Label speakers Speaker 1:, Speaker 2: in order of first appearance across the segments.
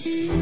Speaker 1: Welcome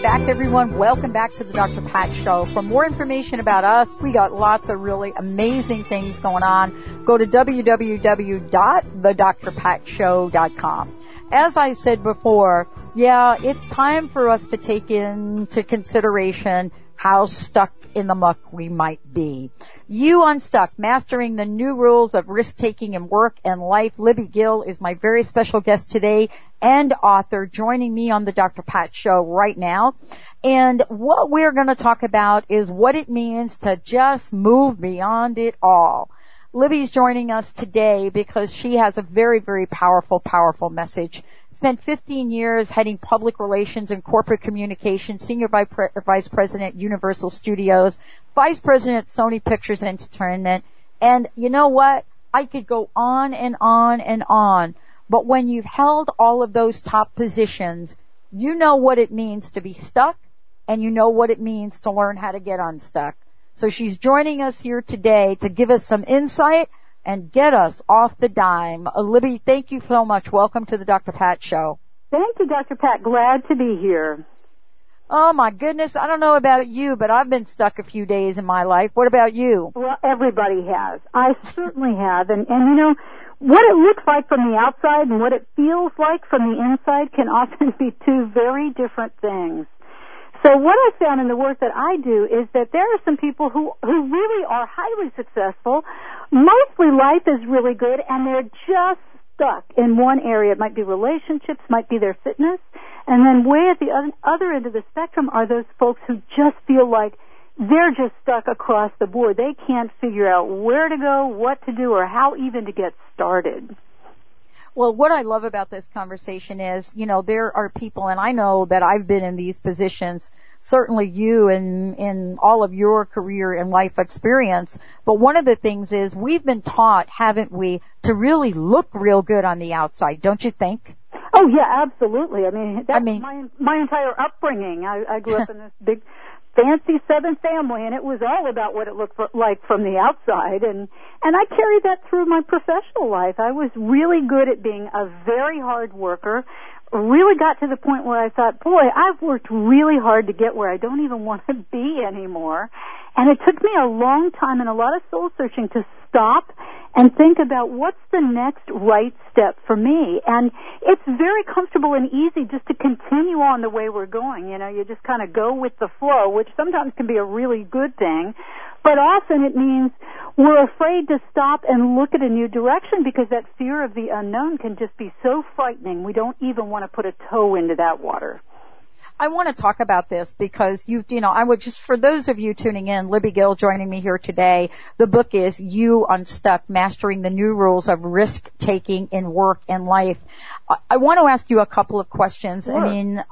Speaker 1: back everyone. Welcome back to the Dr. Pat Show. For more information about us, we got lots of really amazing things going on. Go to www.thedrpatshow.com. As I said before, yeah, it's time for us to take into consideration how stuck in the muck we might be. You Unstuck, Mastering the New Rules of Risk Taking in Work and Life. Libby Gill is my very special guest today and author joining me on the Dr. Pat Show right now. And what we're going to talk about is what it means to just move beyond it all. Libby's joining us today because she has a very, very powerful, powerful message spent 15 years heading public relations and corporate communications, senior vice president Universal Studios, vice president Sony Pictures Entertainment, and you know what? I could go on and on and on. But when you've held all of those top positions, you know what it means to be stuck and you know what it means to learn how to get unstuck. So she's joining us here today to give us some insight and get us off the dime. Uh, Libby, thank you so much. Welcome to the Dr. Pat Show.
Speaker 2: Thank you, Dr. Pat. Glad to be here.
Speaker 1: Oh my goodness, I don't know about you, but I've been stuck a few days in my life. What about you?
Speaker 2: Well, everybody has. I certainly have. And, and you know, what it looks like from the outside and what it feels like from the inside can often be two very different things. So what I found in the work that I do is that there are some people who, who really are highly successful. Mostly life is really good and they're just stuck in one area. It might be relationships, might be their fitness. And then way at the other end of the spectrum are those folks who just feel like they're just stuck across the board. They can't figure out where to go, what to do, or how even to get started.
Speaker 1: Well, what I love about this conversation is, you know, there are people, and I know that I've been in these positions, certainly you and in all of your career and life experience, but one of the things is we've been taught, haven't we, to really look real good on the outside, don't you think?
Speaker 2: Oh yeah, absolutely. I mean, that's I mean, my my entire upbringing. I, I grew up in this big fancy Southern family, and it was all about what it looked like from the outside. And and I carried that through my professional life. I was really good at being a very hard worker. Really got to the point where I thought, boy, I've worked really hard to get where I don't even want to be anymore. And it took me a long time and a lot of soul searching to stop and think about what's the next right step for me. And it's very comfortable and easy just to continue on the way we're going. You know, you just kind of go with the flow, which sometimes can be a really good thing. But often it means we're afraid to stop and look at a new direction because that fear of the unknown can just be so frightening we don't even want to put a toe into that water.
Speaker 1: I want to talk about this because you, you know, I would just, for those of you tuning in, Libby Gill joining me here today, the book is You Unstuck, Mastering the New Rules of Risk Taking in Work and Life. I want to ask you a couple of questions. Sure. I mean,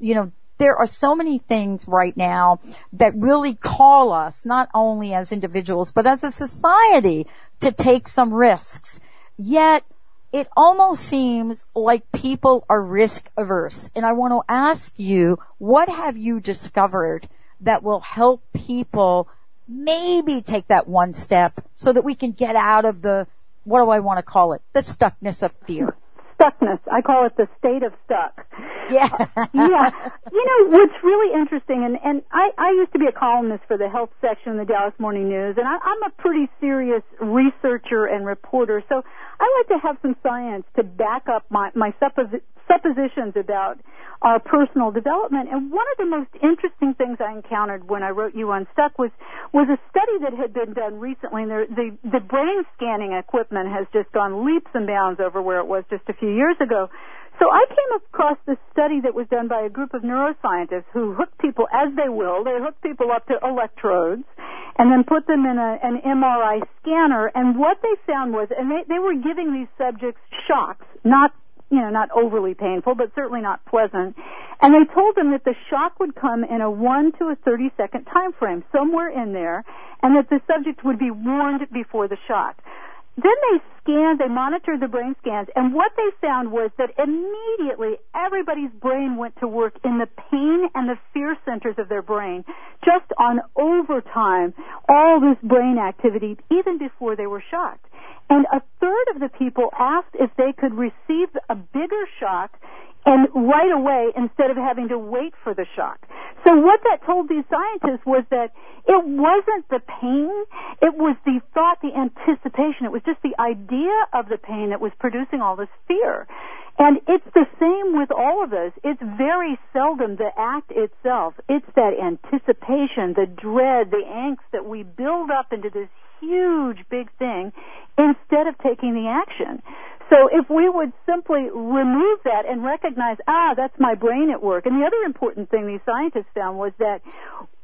Speaker 1: you know, there are so many things right now that really call us, not only as individuals, but as a society to take some risks. Yet, it almost seems like people are risk averse. And I want to ask you, what have you discovered that will help people maybe take that one step so that we can get out of the, what do I want to call it? The stuckness of fear
Speaker 2: stuckness. I call it the state of stuck.
Speaker 1: Yeah.
Speaker 2: Uh, yeah. You know, what's really interesting, and, and I, I used to be a columnist for the health section of the Dallas Morning News, and I, I'm a pretty serious researcher and reporter, so I like to have some science to back up my, my suppositions about our personal development. And one of the most interesting things I encountered when I wrote You Unstuck was was a study that had been done recently. And the, the the brain scanning equipment has just gone leaps and bounds over where it was just a few years ago. So I came across this study that was done by a group of neuroscientists who hooked people as they will. They hooked people up to electrodes and then put them in a, an MRI scanner. And what they found was, and they, they were giving these subjects shocks, not you know, not overly painful, but certainly not pleasant. And they told them that the shock would come in a 1 to a 30 second time frame, somewhere in there, and that the subject would be warned before the shock. Then they scanned, they monitored the brain scans, and what they found was that immediately everybody's brain went to work in the pain and the fear centers of their brain, just on overtime, all this brain activity, even before they were shocked. And a third of the people asked if they could receive a bigger shock and right away instead of having to wait for the shock. So what that told these scientists was that it wasn't the pain, it was the thought, the anticipation, it was just the idea of the pain that was producing all this fear. And it's the same with all of us. It's very seldom the act itself. It's that anticipation, the dread, the angst that we build up into this huge big thing instead of taking the action. So if we would simply remove that and recognize, ah, that's my brain at work. And the other important thing these scientists found was that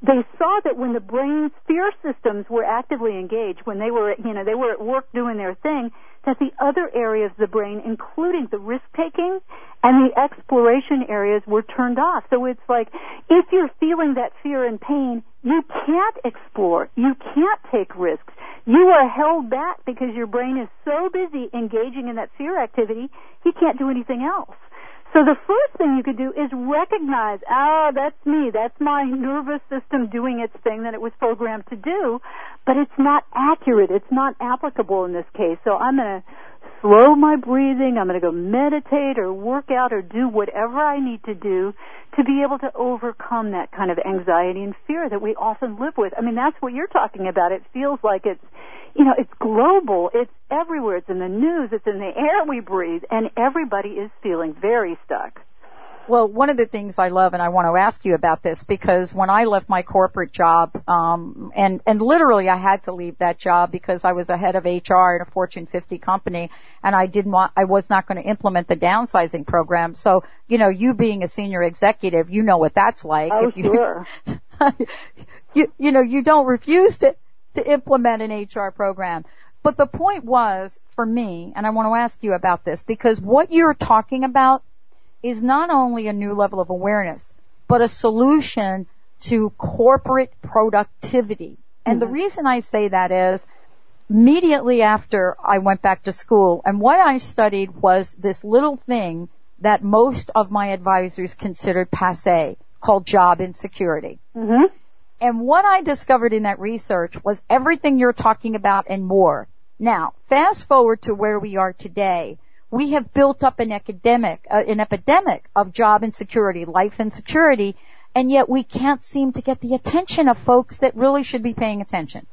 Speaker 2: they saw that when the brain's fear systems were actively engaged, when they were, you know, they were at work doing their thing, that the other areas of the brain, including the risk taking and the exploration areas, were turned off. So it's like, if you're feeling that fear and pain, you can't explore. You can't take risks. You are held back because your brain is so busy engaging in that fear activity, you can't do anything else. So the first thing you could do is recognize, ah, that's me. That's my nervous system doing its thing that it was programmed to do, but it's not accurate. It's not applicable in this case. So I'm to slow my breathing. I'm going to go meditate or work out or do whatever I need to do to be able to overcome that kind of anxiety and fear that we often live with. I mean, that's what you're talking about. It feels like it's you know, it's global. It's everywhere. It's in the news. It's in the air we breathe. And everybody is feeling very stuck.
Speaker 1: Well, one of the things I love, and I want to ask you about this, because when I left my corporate job, um, and and literally I had to leave that job because I was a head of HR in a Fortune 50 company, and I didn't want, I was not going to implement the downsizing program. So, you know, you being a senior executive, you know what that's like.
Speaker 2: Oh, if
Speaker 1: you,
Speaker 2: sure.
Speaker 1: you, you know, you don't refuse to to implement an HR program. But the point was, for me, and I want to ask you about this, because what you're talking about is not only a new level of awareness, but a solution to corporate productivity. And mm-hmm. the reason I say that is, immediately after I went back to school, and what I studied was this little thing that most of my advisors considered passe, called job insecurity.
Speaker 2: Mm-hmm.
Speaker 1: And what I discovered in that research was everything you're talking about and more. Now, fast forward to where we are today. We have built up an academic, uh, an epidemic of job insecurity, life insecurity, and yet we can't seem to get the attention of folks that really should be paying attention.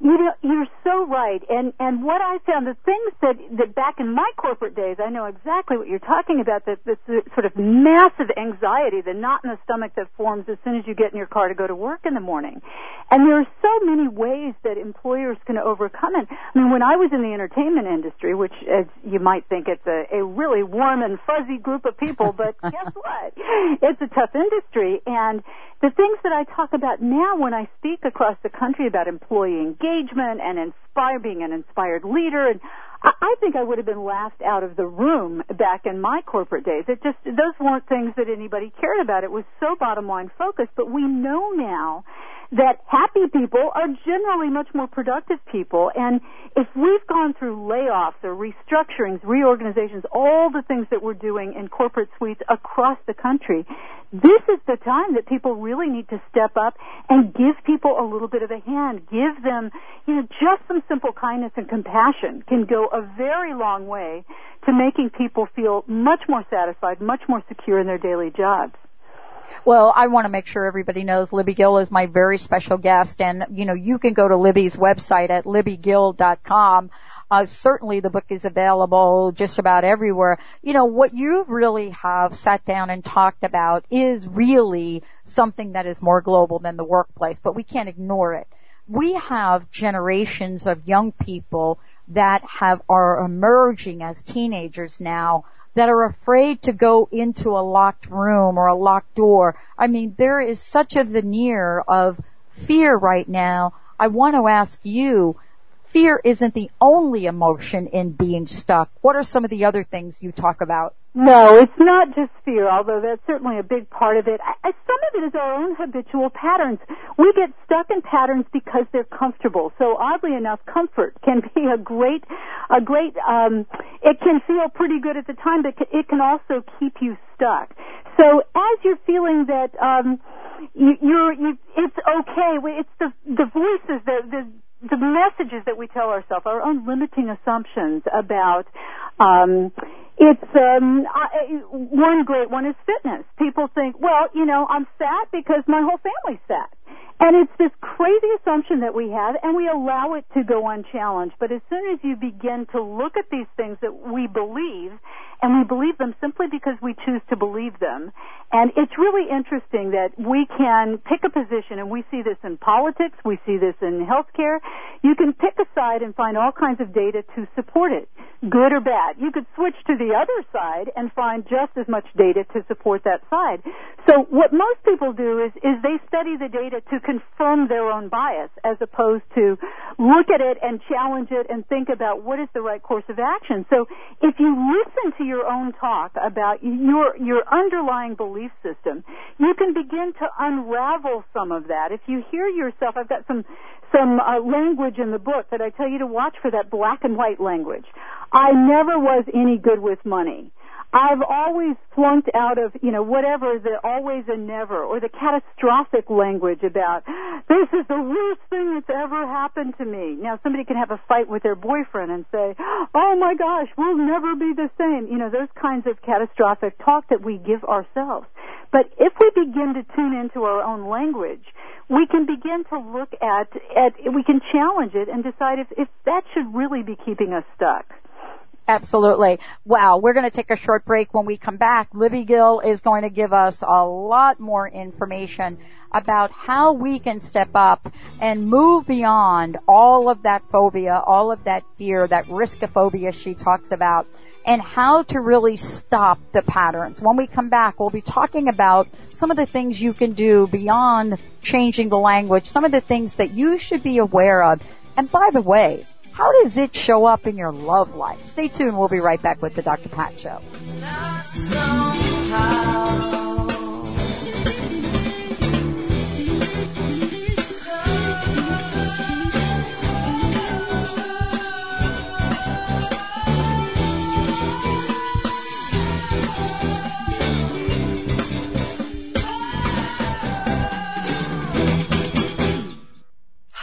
Speaker 2: You know, you're so right. And and what I found, the things that that back in my corporate days, I know exactly what you're talking about. That this sort of massive anxiety, the knot in the stomach that forms as soon as you get in your car to go to work in the morning. And there are so many ways that employers can overcome it. I mean, when I was in the entertainment industry, which as you might think it's a, a really warm and fuzzy group of people, but guess what? It's a tough industry. And the things that I talk about now when I speak across the country about employee engagement and inspire being an inspired leader and I think I would have been laughed out of the room back in my corporate days. It just those weren't things that anybody cared about. It was so bottom line focused, but we know now that happy people are generally much more productive people. And if we've gone through layoffs or restructurings, reorganizations, all the things that we're doing in corporate suites across the country, this is the time that people really need to step up and give people a little bit of a hand. Give them, you know, just some simple kindness and compassion can go a very long way to making people feel much more satisfied, much more secure in their daily jobs.
Speaker 1: Well, I want to make sure everybody knows Libby Gill is my very special guest and, you know, you can go to Libby's website at libbygill.com. Uh, certainly the book is available just about everywhere. You know, what you really have sat down and talked about is really something that is more global than the workplace, but we can't ignore it. We have generations of young people that have, are emerging as teenagers now that are afraid to go into a locked room or a locked door. I mean, there is such a veneer of fear right now. I want to ask you, fear isn't the only emotion in being stuck. What are some of the other things you talk about?
Speaker 2: No, it's not just fear, although that's certainly a big part of it. I, some of it is our own habitual patterns. We get stuck in patterns because they're comfortable. So oddly enough, comfort can be a great, a great, um, it can feel pretty good at the time, but it can also keep you stuck. So as you're feeling that, um, you, you're, you, it's okay. It's the, the voices, the, the, the messages that we tell ourselves, our own limiting assumptions about um, it's um, I, one great one is fitness. People think, well, you know, I'm fat because my whole family's fat. And it's this crazy assumption that we have, and we allow it to go unchallenged. But as soon as you begin to look at these things that we believe, and we believe them simply because we choose to believe them, and it's really interesting that we can pick a position, and we see this in politics, we see this in healthcare. You can pick a side and find all kinds of data to support it, good or bad. You could switch to the other side and find just as much data to support that side. So what most people do is, is they study the data to confirm their own bias as opposed to look at it and challenge it and think about what is the right course of action. So if you listen to your own talk about your, your underlying belief system, you can begin to unravel some of that. If you hear yourself, I've got some some uh, language in the book that I tell you to watch for that black and white language. I never was any good with money. I've always flunked out of, you know, whatever the always and never or the catastrophic language about this is the worst thing that's ever happened to me. Now somebody can have a fight with their boyfriend and say, "Oh my gosh, we'll never be the same." You know, those kinds of catastrophic talk that we give ourselves. But if we begin to tune into our own language, we can begin to look at, at we can challenge it and decide if, if that should really be keeping us stuck.
Speaker 1: Absolutely. Wow. We're going to take a short break. When we come back, Libby Gill is going to give us a lot more information about how we can step up and move beyond all of that phobia, all of that fear, that riskophobia she talks about, and how to really stop the patterns. When we come back, we'll be talking about some of the things you can do beyond changing the language, some of the things that you should be aware of. And by the way, how does it show up in your love life? Stay tuned. We'll be right back with the Dr. Pat Show.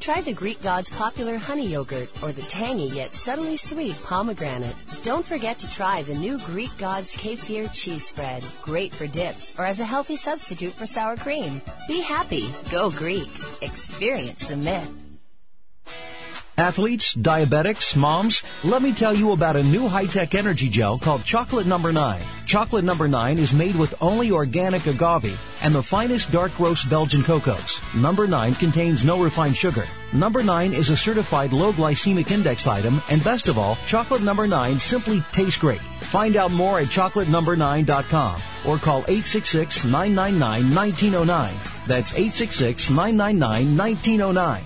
Speaker 3: Try the Greek God's popular honey yogurt or the tangy yet subtly sweet pomegranate. Don't forget to try the new Greek God's kefir cheese spread. Great for dips or as a healthy substitute for sour cream. Be happy. Go Greek. Experience the myth.
Speaker 4: Athletes, diabetics, moms, let me tell you about a new high-tech energy gel called Chocolate Number 9. Chocolate Number 9 is made with only organic agave and the finest dark roast Belgian cocos. Number 9 contains no refined sugar. Number 9 is a certified low glycemic index item and best of all, Chocolate Number 9 simply tastes great. Find out more at chocolatenumber9.com or call 866-999-1909. That's 866-999-1909.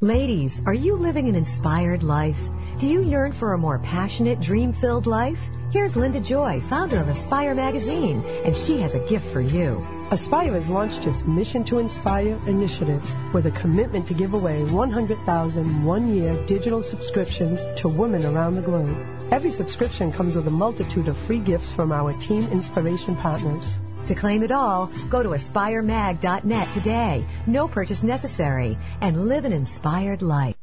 Speaker 5: Ladies, are you living an inspired life? Do you yearn for a more passionate, dream-filled life? Here's Linda Joy, founder of Aspire Magazine, and she has a gift for you.
Speaker 6: Aspire has launched its Mission to Inspire initiative with a commitment to give away 100,000 one-year digital subscriptions to women around the globe. Every subscription comes with a multitude of free gifts from our team inspiration partners.
Speaker 5: To claim it all, go to aspiremag.net today. No purchase necessary and live an inspired life.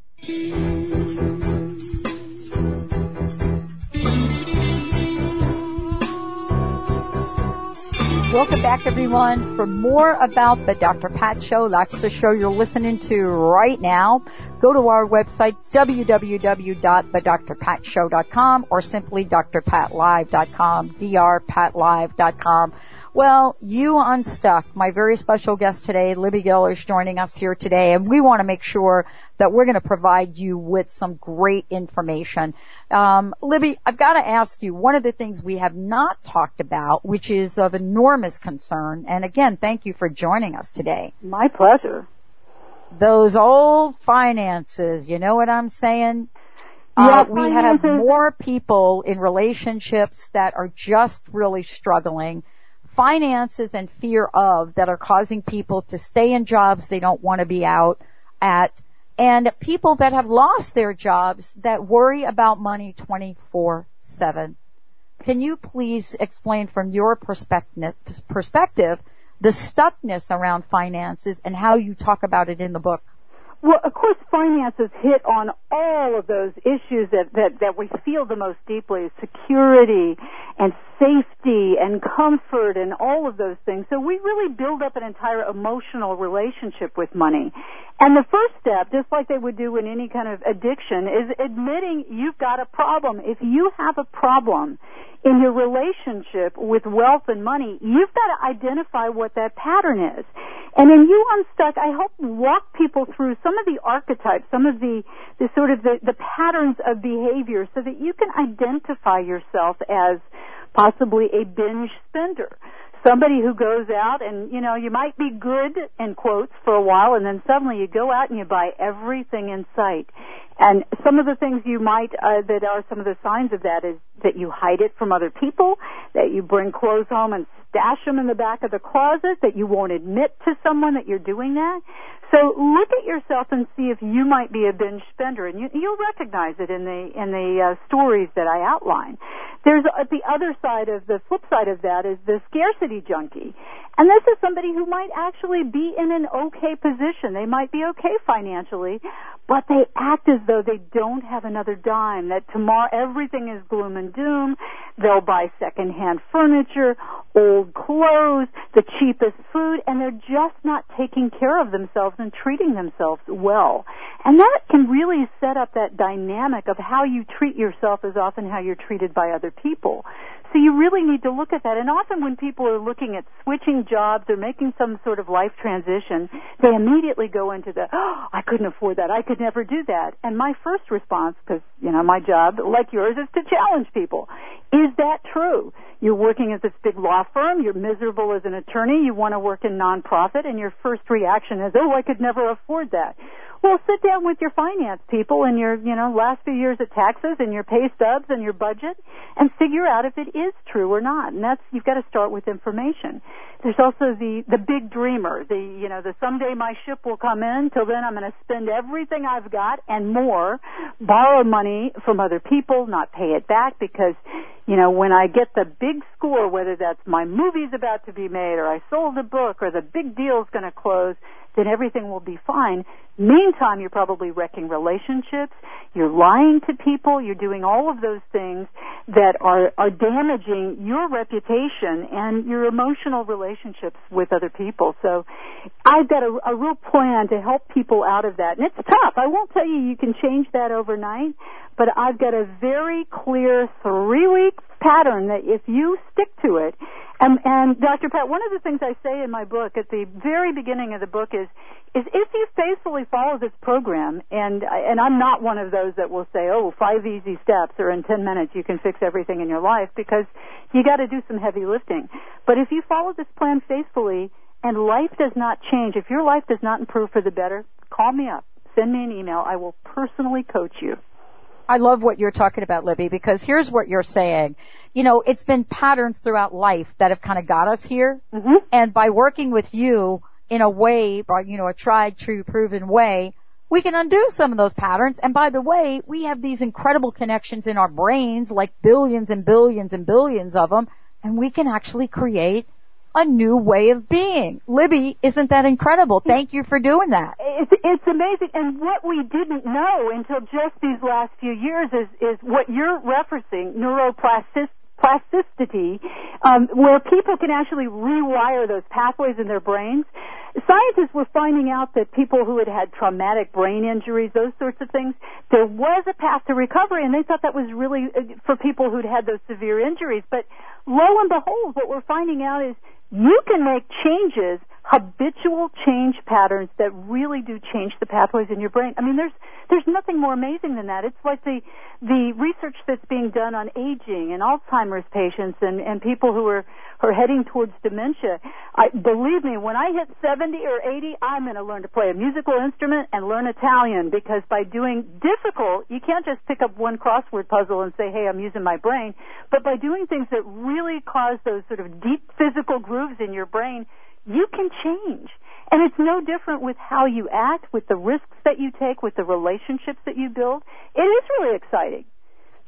Speaker 1: Welcome back everyone. For more about the Dr. Pat Show, that's the show you're listening to right now. Go to our website, www.thedrpatshow.com or simply drpatlive.com, drpatlive.com. Well, you unstuck. My very special guest today, Libby Gill, is joining us here today, and we want to make sure that we're going to provide you with some great information. Um, Libby, I've got to ask you one of the things we have not talked about, which is of enormous concern. And again, thank you for joining us today.
Speaker 2: My pleasure.
Speaker 1: Those old finances, you know what I'm saying?
Speaker 2: Yeah,
Speaker 1: uh, we have more people in relationships that are just really struggling finances and fear of that are causing people to stay in jobs they don't want to be out at and people that have lost their jobs that worry about money 24-7. Can you please explain from your perspective, perspective the stuckness around finances and how you talk about it in the book?
Speaker 2: Well, of course, finances hit on all of those issues that, that, that we feel the most deeply, security and safety and comfort and all of those things. So we really build up an entire emotional relationship with money. And the first step, just like they would do in any kind of addiction, is admitting you've got a problem. If you have a problem, in your relationship with wealth and money, you've got to identify what that pattern is. And in You Unstuck, I help walk people through some of the archetypes, some of the, the sort of the, the patterns of behavior so that you can identify yourself as possibly a binge spender somebody who goes out and you know you might be good in quotes for a while and then suddenly you go out and you buy everything in sight and some of the things you might uh, that are some of the signs of that is that you hide it from other people that you bring clothes home and stash them in the back of the closet that you won't admit to someone that you're doing that. So look at yourself and see if you might be a binge spender, and you, you'll recognize it in the in the uh, stories that I outline. There's uh, the other side of the flip side of that is the scarcity junkie, and this is somebody who might actually be in an okay position. They might be okay financially, but they act as though they don't have another dime. That tomorrow everything is gloom and doom. They'll buy secondhand furniture, old clothes, the cheapest food, and they're just not taking care of themselves and treating themselves well. And that can really set up that dynamic of how you treat yourself is often how you're treated by other people. So you really need to look at that. And often when people are looking at switching jobs or making some sort of life transition, they immediately go into the, oh, I couldn't afford that. I could never do that. And my first response, because, you know, my job, like yours, is to challenge people. Is that true? You're working at this big law firm, you're miserable as an attorney, you want to work in nonprofit, and your first reaction is, oh, I could never afford that. Well, sit down with your finance people and your, you know, last few years of taxes and your pay stubs and your budget and figure out if it is true or not. And that's, you've got to start with information. There's also the, the big dreamer, the, you know, the someday my ship will come in, till then I'm going to spend everything I've got and more, borrow money from other people, not pay it back because, you know, when I get the big score, whether that's my movie's about to be made or I sold a book or the big deal's going to close, then everything will be fine. Meantime, you're probably wrecking relationships, you're lying to people, you're doing all of those things that are, are damaging your reputation and your emotional relationships with other people. So I've got a, a real plan to help people out of that. And it's tough. I won't tell you you can change that overnight, but I've got a very clear three week pattern that if you stick to it and, and Dr. Pat, one of the things I say in my book at the very beginning of the book is, is if you faithfully follow this program, and and I'm not one of those that will say, oh, five easy steps, or in ten minutes you can fix everything in your life, because you got to do some heavy lifting. But if you follow this plan faithfully, and life does not change, if your life does not improve for the better, call me up, send me an email. I will personally coach you.
Speaker 1: I love what you're talking about, Libby, because here's what you're saying. You know, it's been patterns throughout life that have kind of got us here.
Speaker 2: Mm-hmm.
Speaker 1: And by working with you in a way, or, you know, a tried, true, proven way, we can undo some of those patterns. And by the way, we have these incredible connections in our brains, like billions and billions and billions of them, and we can actually create a new way of being. Libby, isn't that incredible? Thank you for doing that.
Speaker 2: It's, it's amazing. And what we didn't know until just these last few years is, is what you're referencing, neuroplasticity plasticity, um, where people can actually rewire those pathways in their brains. Scientists were finding out that people who had had traumatic brain injuries, those sorts of things, there was a path to recovery, and they thought that was really uh, for people who'd had those severe injuries. But lo and behold, what we're finding out is you can make changes habitual change patterns that really do change the pathways in your brain. I mean, there's there's nothing more amazing than that. It's like the the research that's being done on aging and Alzheimer's patients and and people who are are heading towards dementia. I believe me, when I hit 70 or 80, I'm going to learn to play a musical instrument and learn Italian because by doing difficult, you can't just pick up one crossword puzzle and say, "Hey, I'm using my brain," but by doing things that really cause those sort of deep physical grooves in your brain you can change. And it's no different with how you act, with the risks that you take, with the relationships that you build. It is really exciting.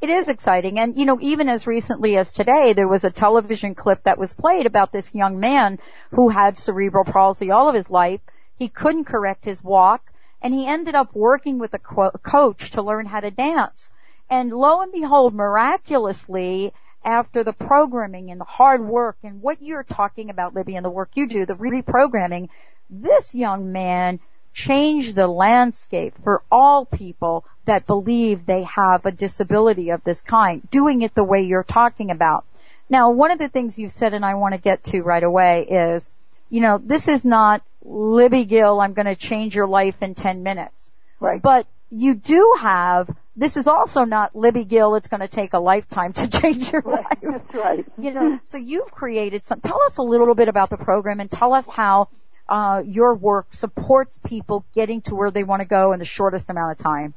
Speaker 1: It is exciting. And, you know, even as recently as today, there was a television clip that was played about this young man who had cerebral palsy all of his life. He couldn't correct his walk and he ended up working with a coach to learn how to dance. And lo and behold, miraculously, after the programming and the hard work and what you're talking about, Libby, and the work you do, the reprogramming, this young man changed the landscape for all people that believe they have a disability of this kind, doing it the way you're talking about. Now, one of the things you've said and I want to get to right away is, you know, this is not Libby Gill, I'm going to change your life in 10 minutes.
Speaker 2: Right.
Speaker 1: But you do have this is also not Libby Gill. It's going to take a lifetime to change your
Speaker 2: right,
Speaker 1: life.
Speaker 2: That's right.
Speaker 1: You know, so you've created some. Tell us a little bit about the program and tell us how uh, your work supports people getting to where they want to go in the shortest amount of time.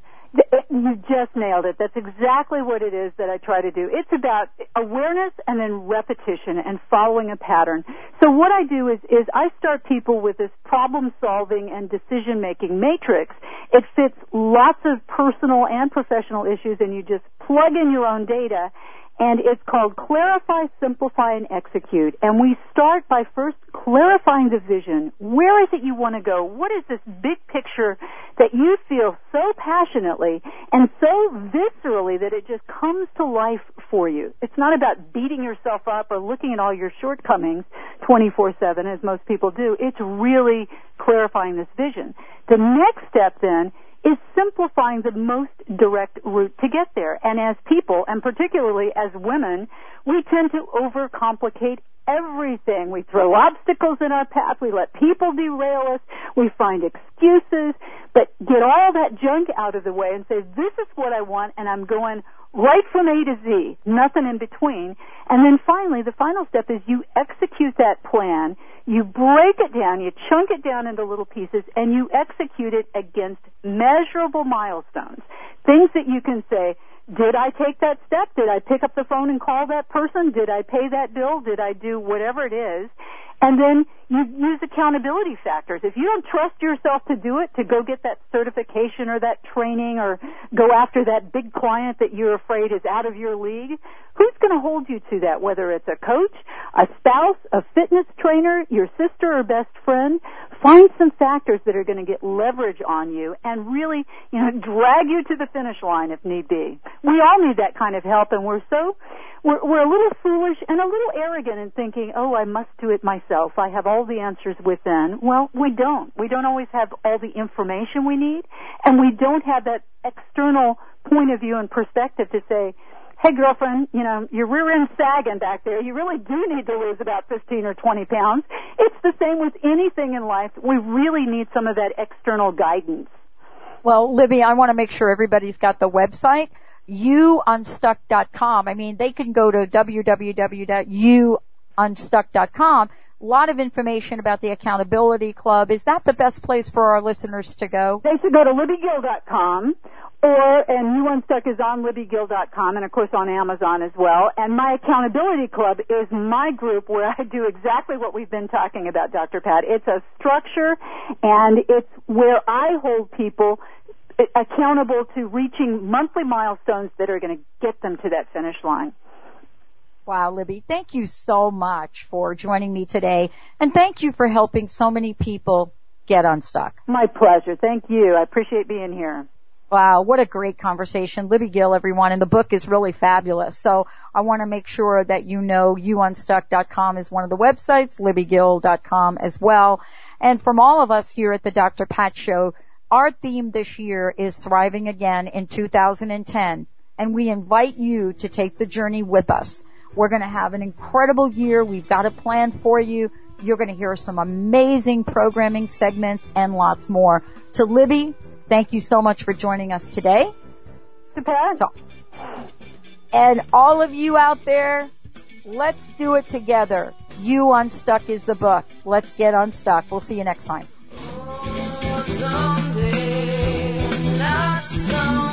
Speaker 2: You just nailed it. That's exactly what it is that I try to do. It's about awareness and then repetition and following a pattern. So what I do is, is I start people with this problem solving and decision making matrix. It fits lots of personal and professional issues and you just plug in your own data and it's called Clarify, Simplify, and Execute. And we start by first clarifying the vision. Where is it you want to go? What is this big picture that you feel so passionately and so viscerally that it just comes to life for you? It's not about beating yourself up or looking at all your shortcomings 24-7 as most people do. It's really clarifying this vision. The next step then is simplifying the most direct route to get there. And as people, and particularly as women, we tend to overcomplicate everything. We throw obstacles in our path. We let people derail us. We find excuses. But get all that junk out of the way and say, this is what I want and I'm going right from A to Z, nothing in between. And then finally, the final step is you execute that plan, you break it down, you chunk it down into little pieces, and you execute it against measurable milestones. Things that you can say, did I take that step? Did I pick up the phone and call that person? Did I pay that bill? Did I do whatever it is? And then you use accountability factors. If you don't trust yourself to do it, to go get that certification or that training or go after that big client that you're afraid is out of your league, who's going to hold you to that? Whether it's a coach, a spouse, a fitness trainer, your sister or best friend, find some factors that are going to get leverage on you and really, you know, drag you to the finish line if need be. We all need that kind of help and we're so, we're, we're a little foolish and a little arrogant in thinking, oh, I must do it myself. I have all the answers within. Well, we don't. We don't always have all the information we need and we don't have that external point of view and perspective to say, hey girlfriend, you know, your rear end's sagging back there. You really do need to lose about 15 or 20 pounds. It's the same with anything in life. We really need some of that external guidance.
Speaker 1: Well, Libby, I want to make sure everybody's got the website, youunstuck.com. I mean, they can go to www.youunstuck.com. A lot of information about the Accountability Club. Is that the best place for our listeners to go?
Speaker 2: They should go to libbygill.com or, and You Unstuck is on LibbyGill.com and of course on Amazon as well. And my accountability club is my group where I do exactly what we've been talking about, Dr. Pat. It's a structure and it's where I hold people accountable to reaching monthly milestones that are going to get them to that finish line.
Speaker 1: Wow, Libby, thank you so much for joining me today and thank you for helping so many people get unstuck.
Speaker 2: My pleasure. Thank you. I appreciate being here.
Speaker 1: Wow, what a great conversation. Libby Gill, everyone, and the book is really fabulous. So I want to make sure that you know youunstuck.com is one of the websites, libbygill.com as well. And from all of us here at the Dr. Pat Show, our theme this year is Thriving Again in 2010, and we invite you to take the journey with us. We're going to have an incredible year. We've got a plan for you. You're going to hear some amazing programming segments and lots more. To Libby, Thank you so much for joining us today. So, and all of you out there, let's do it together. You Unstuck is the book. Let's get unstuck. We'll see you next time. someday, not someday.